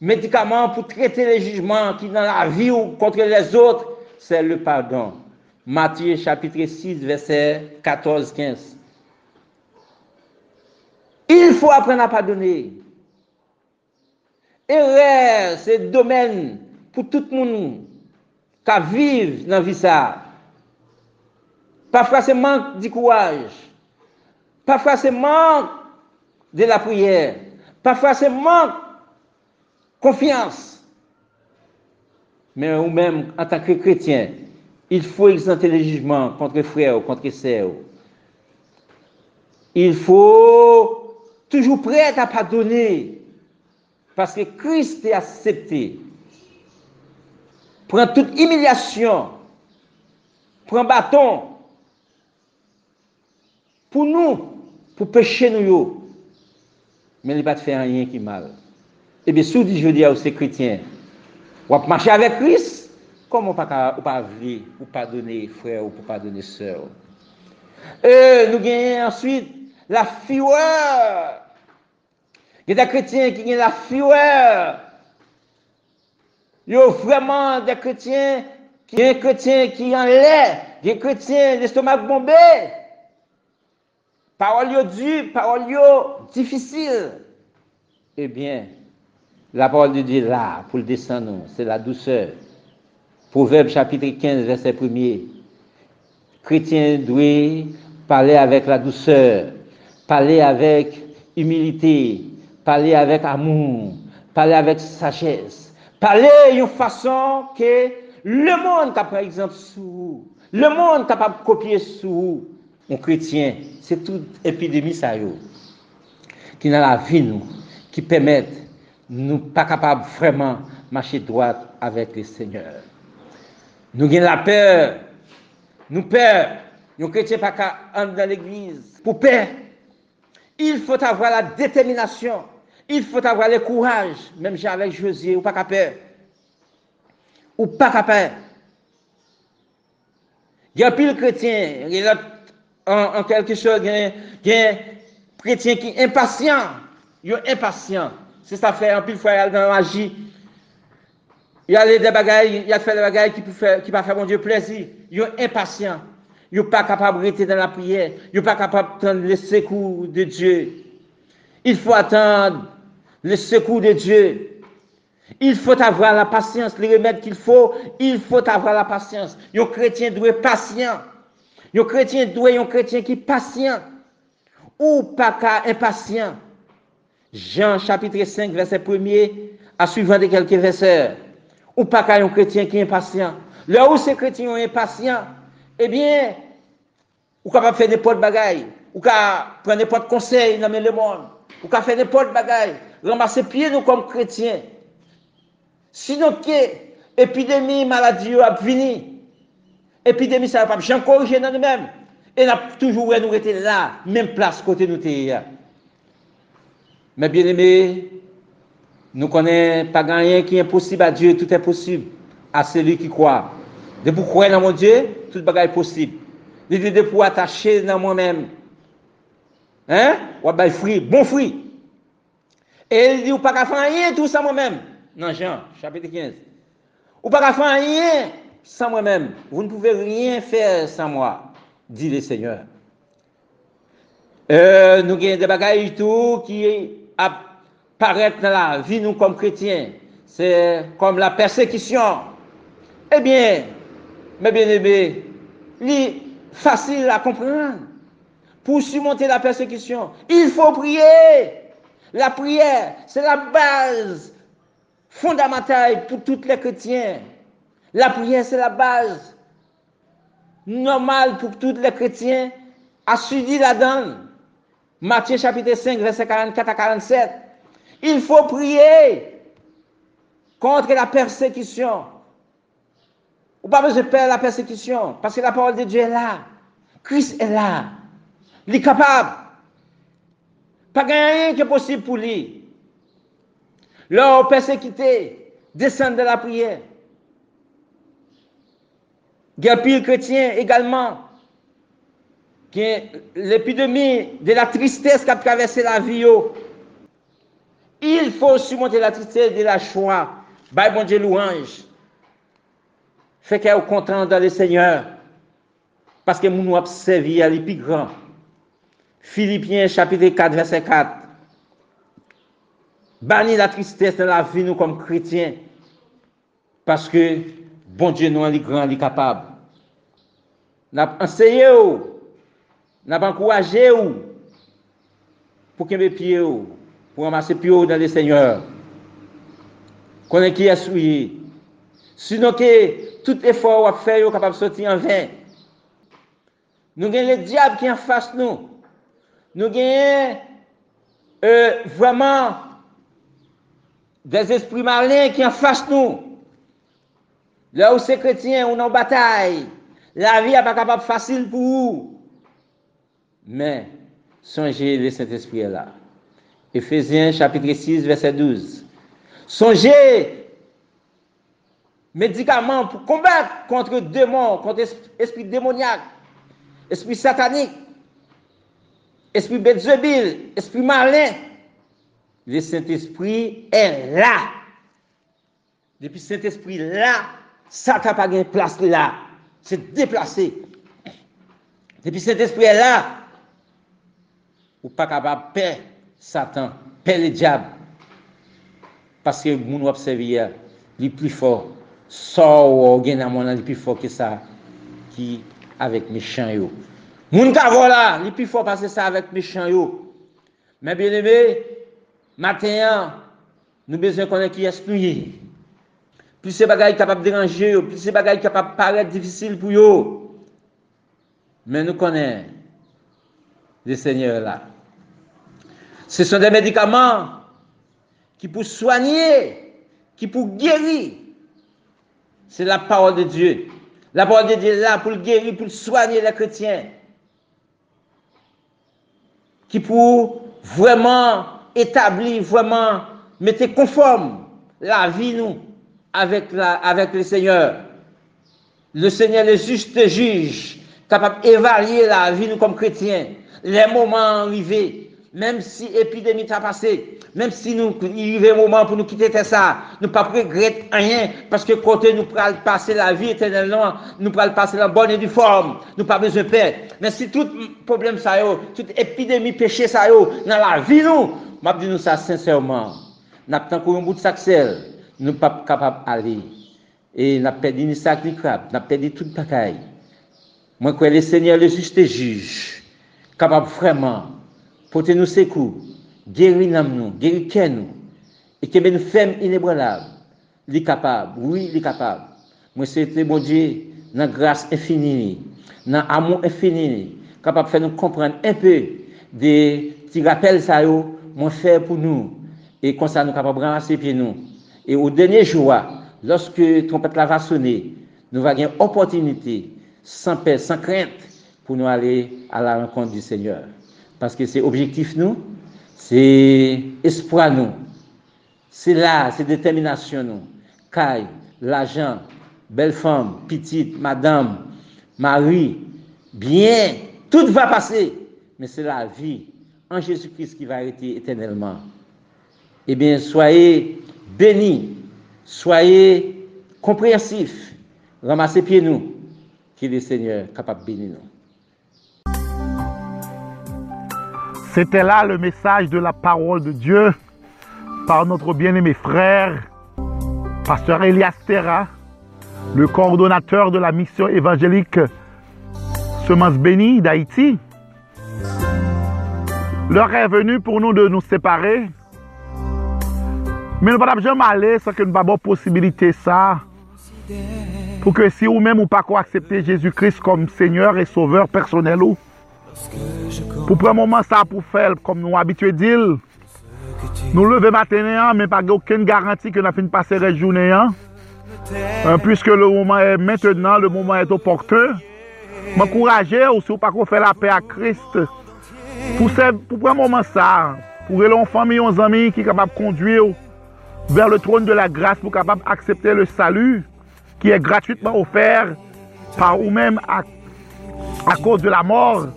Médicament pour traiter les jugements qui dans la vie ou contre les autres, c'est le pardon. Matthieu chapitre 6 verset 14-15. Il faut apprendre à pardonner. Erreur, c'est domaine pour tout le monde qui vit dans la vie ça. Parfois, c'est manque de courage. Parfois, c'est manque de la prière. Parfois, c'est manque confiance. Mais ou même en tant que chrétien, il faut exempter les jugements contre frères, contre sœurs. Il faut toujours prêt à pardonner. Parce que Christ est accepté. Prend toute humiliation. Prend bâton. Pour nous, pour pécher nous. Mais il va pas faire rien qui mal. Et eh bien, si je dis à ces chrétiens, va marcher avec Christ, Comment pas, ou pas ou pardonner frère ou pas pardonner sœur? Et nous gagnons ensuite la fureur. Il y a des chrétiens qui ont la fureur. Il y a vraiment des chrétiens qui des chrétiens qui en l'air, des chrétiens l'estomac bombé. Parole yo dure, parole difficile. Eh bien, la parole de Dieu là, pour le descendre, c'est la douceur. Proverbe chapitre 15, verset 1er. Chrétien doit parler avec la douceur, parler avec humilité, parler avec amour, parler avec sagesse, parler d'une façon que le monde par exemple sur vous, le monde capable de copier sur vous, un chrétien, c'est toute épidémie ça yo, qui dans la vie nous, qui permettent nous pas capables vraiment marcher droit avec le Seigneur. Nous avons la peur, nous peur, nous chrétiens pas qu'à dans l'église. Pour peur, il faut avoir la détermination, il faut avoir le courage, même avec Josué, ou pas qu'à peur. Ou pas qu'à. Il y a plus de chrétiens, en, en quelque chose, il y a, un chrétien qui est impatient, il est impatient. C'est ça fait un pile fois il y a magie. Il y a des bagailles, il y a fait des bagailles qui peuvent qui faire mon Dieu plaisir. Il est impatient. Il n'est pas capable de rester dans la prière. Il n'est pas capable d'attendre le secours de Dieu. Il faut attendre le secours de Dieu. Il faut avoir la patience, les remèdes qu'il faut, il faut avoir la patience. Un chrétien doit être patient. Un chrétien doit un chrétien qui est patient. Ou pas qu'à impatient. Jean chapitre 5, verset 1er, à suivant de quelques versets. Ou pas qu'à un chrétien qui est impatient. Là où ces chrétiens sont impatients, eh bien, ou capable faire n'importe bagaille, ou capable prendre n'importe conseil dans le monde, ou capable faire n'importe bagaille, ramasser pieds nous comme chrétiens. Sinon, que épidémie, maladie a fini. Épidémie, ça pas bien corriger dans nous-mêmes. Et n'a toujours nous été là, même place côté nous t'es. Mais bien aimé, nous connaissons pas rien qui est impossible à Dieu, tout est possible à celui qui croit. De pour croire dans mon Dieu, tout bagage est possible. Dit de pour attacher dans moi-même. Hein? Ou ben fruit, bon fruit. Et il dit, ou pas faire rien tout sans moi-même. Non, Jean, chapitre 15. Ou pas faire rien sans moi-même. Vous ne pouvez rien faire sans moi, dit le Seigneur. Euh, nous avons des bagages tout qui apparaissent dans la vie, nous, comme chrétiens. C'est comme la persécution. Eh bien, mes bien-aimés, c'est facile à comprendre. Pour surmonter la persécution, il faut prier. La prière, c'est la base fondamentale pour tous les chrétiens. La prière, c'est la base normale pour tous les chrétiens à suivre la donne. Matthieu chapitre 5, verset 44 à 47. Il faut prier contre la persécution. Ou pas besoin de perdre la persécution, parce que la parole de Dieu est là. Christ est là. Il est capable. Pas rien qui est possible pour lui. Leur persécuté, descendre de la prière. Il y a pire chrétien également, l'épidémie de la tristesse qui a traversé la vie. Il faut surmonter la tristesse de la joie. Bye, bon Dieu, louange. Fait qu'elle est content dans le Seigneur. Parce que nous avons servi à plus grand. Philippiens chapitre 4, verset 4. Banni la tristesse dans la vie, nous, comme chrétiens. Parce que bon Dje nou an li gran, li kapab. Nap anseye ou, nap ankouaje ou, pou kembe piye ou, pou amase piye ou dan le Seigneur. Konen ki yasouye. Sinon ke, tout efor wap fè yo kapab soti an ven. Nou gen le diab ki an fass nou. Nou gen, euh, vwaman, des espri marlen ki an fass nou. Là où ces chrétiens, on en bataille. La vie n'est pas capable facile pour vous. Mais, songez le Saint-Esprit est là. Éphésiens chapitre 6, verset 12. Songez médicaments pour combattre contre démons, contre esprit démoniaque. esprit satanique, esprit Beelzebul, esprit malin, le Saint-Esprit est là. Depuis Saint-Esprit là, sa ka pa gen plas li la, se deplase. Depi se despre la, ou pa ka pa pe satan, pe le diab, paske moun wap seviye li pli for, sa ou gen nan moun nan li pli for ki sa, ki avèk mechan yo. Moun ka vola, li pli for pase sa avèk mechan yo. Men bienebe, maten an, nou bezè konen ki espouye. Plus ces bagages capables de déranger, plus ces bagages capables de paraître difficile pour yo. Mais nous connaissons le Seigneur là. Ce sont des médicaments qui pour soigner, qui pour guérir. C'est la parole de Dieu. La parole de Dieu est là pour le guérir, pour soigner les chrétiens. Qui pour vraiment établir, vraiment mettre conforme la vie nous avec, le Seigneur. Le Seigneur, le juste juge, capable d'évaluer la vie nous comme chrétiens. Les moments arrivés, même si l'épidémie a passé, même si nous, il y a un moment pour nous quitter ça, nous ne pas regretter rien, parce que côté nous pourrons passer la vie éternellement, nous pourrons passer la bonne et du forme, nous pas besoin de paix. Mais si tout problème ça toute épidémie, péché ça dans la vie nous, je dis nous ça sincèrement, nous avons un bout de sac nou pap kapap ale. E nap pedi ni sak ni krab, nap pedi tout pakay. Mwen kwe le seigneur le juj te juj, kapap vreman, pote nou sekou, geri nam nou, geri ken nou, e kebe nou fem inebrelab, li kapab, oui li kapab. Mwen se te bon diye nan grase infinini, nan amon infinini, kapap fè nou komprende un peu de ti rappel sa yo, mwen fè pou nou, e konsa nou kapap ramase pi nou. Et au dernier jour, lorsque trompette va sonner, nous avoir une opportunité, sans paix, sans crainte, pour nous aller à la rencontre du Seigneur. Parce que c'est objectif nous, c'est espoir nous, c'est là, c'est détermination nous. Caille, l'argent, belle femme, petite, madame, Marie, bien, tout va passer. Mais c'est la vie en Jésus-Christ qui va arrêter éternellement. Eh bien, soyez bénis, soyez compréhensifs, ramassez pieds nous, qu'il est Seigneur capable de bénir nous. C'était là le message de la parole de Dieu par notre bien-aimé frère, pasteur Elias Terra, le coordonnateur de la mission évangélique Semence Bénie d'Haïti. L'heure est venue pour nous de nous séparer. Men nou pa tap jom ale sa ke nou pa bo posibilite sa. Pou ke si ou men ou pa ko aksepte Jezu Kris kom seigneur e sauveur personel ou. Pou pre mouman sa pou fel kom nou abitwe dil. Nou leve matene an men pa ge oken garanti ke nou fin pase rejounen an. Puiske le mouman e maintenant, le mouman e toporte, m'enkouraje ou sou pa kou fè la pe a Krist, pou pren mouman sa, pou relon fami yon zami ki kapap kondye ou, vers le trône de la grâce, pour capable d'accepter le salut qui est gratuitement offert par ou même à, à cause de la mort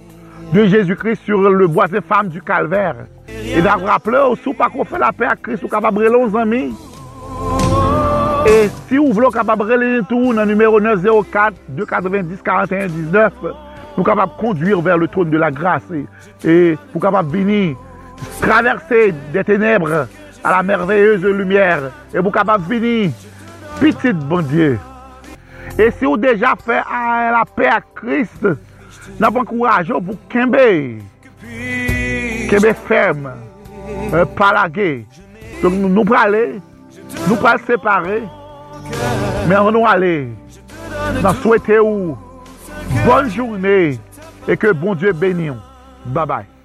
de Jésus-Christ sur le bois des femmes du calvaire. Et d'avoir rappelé aussi pas qu'on fait la paix à Christ, ou capable de amis. Et si vous voulez capable de tout dans le numéro 904 290 41 19, nous capable conduire vers le trône de la grâce et, pour capable venir traverser des ténèbres à la merveilleuse lumière et vous capable venir petit bon Dieu. Et si vous déjà fait la paix à Christ, n'a pas encouragé pour Kembe. Kembe ferme. Euh, palagué. Donc nous, nous aller, nous pas séparer. Mais on nous aller. Nous souhaitons bonne journée et que bon Dieu bénisse. Bye bye.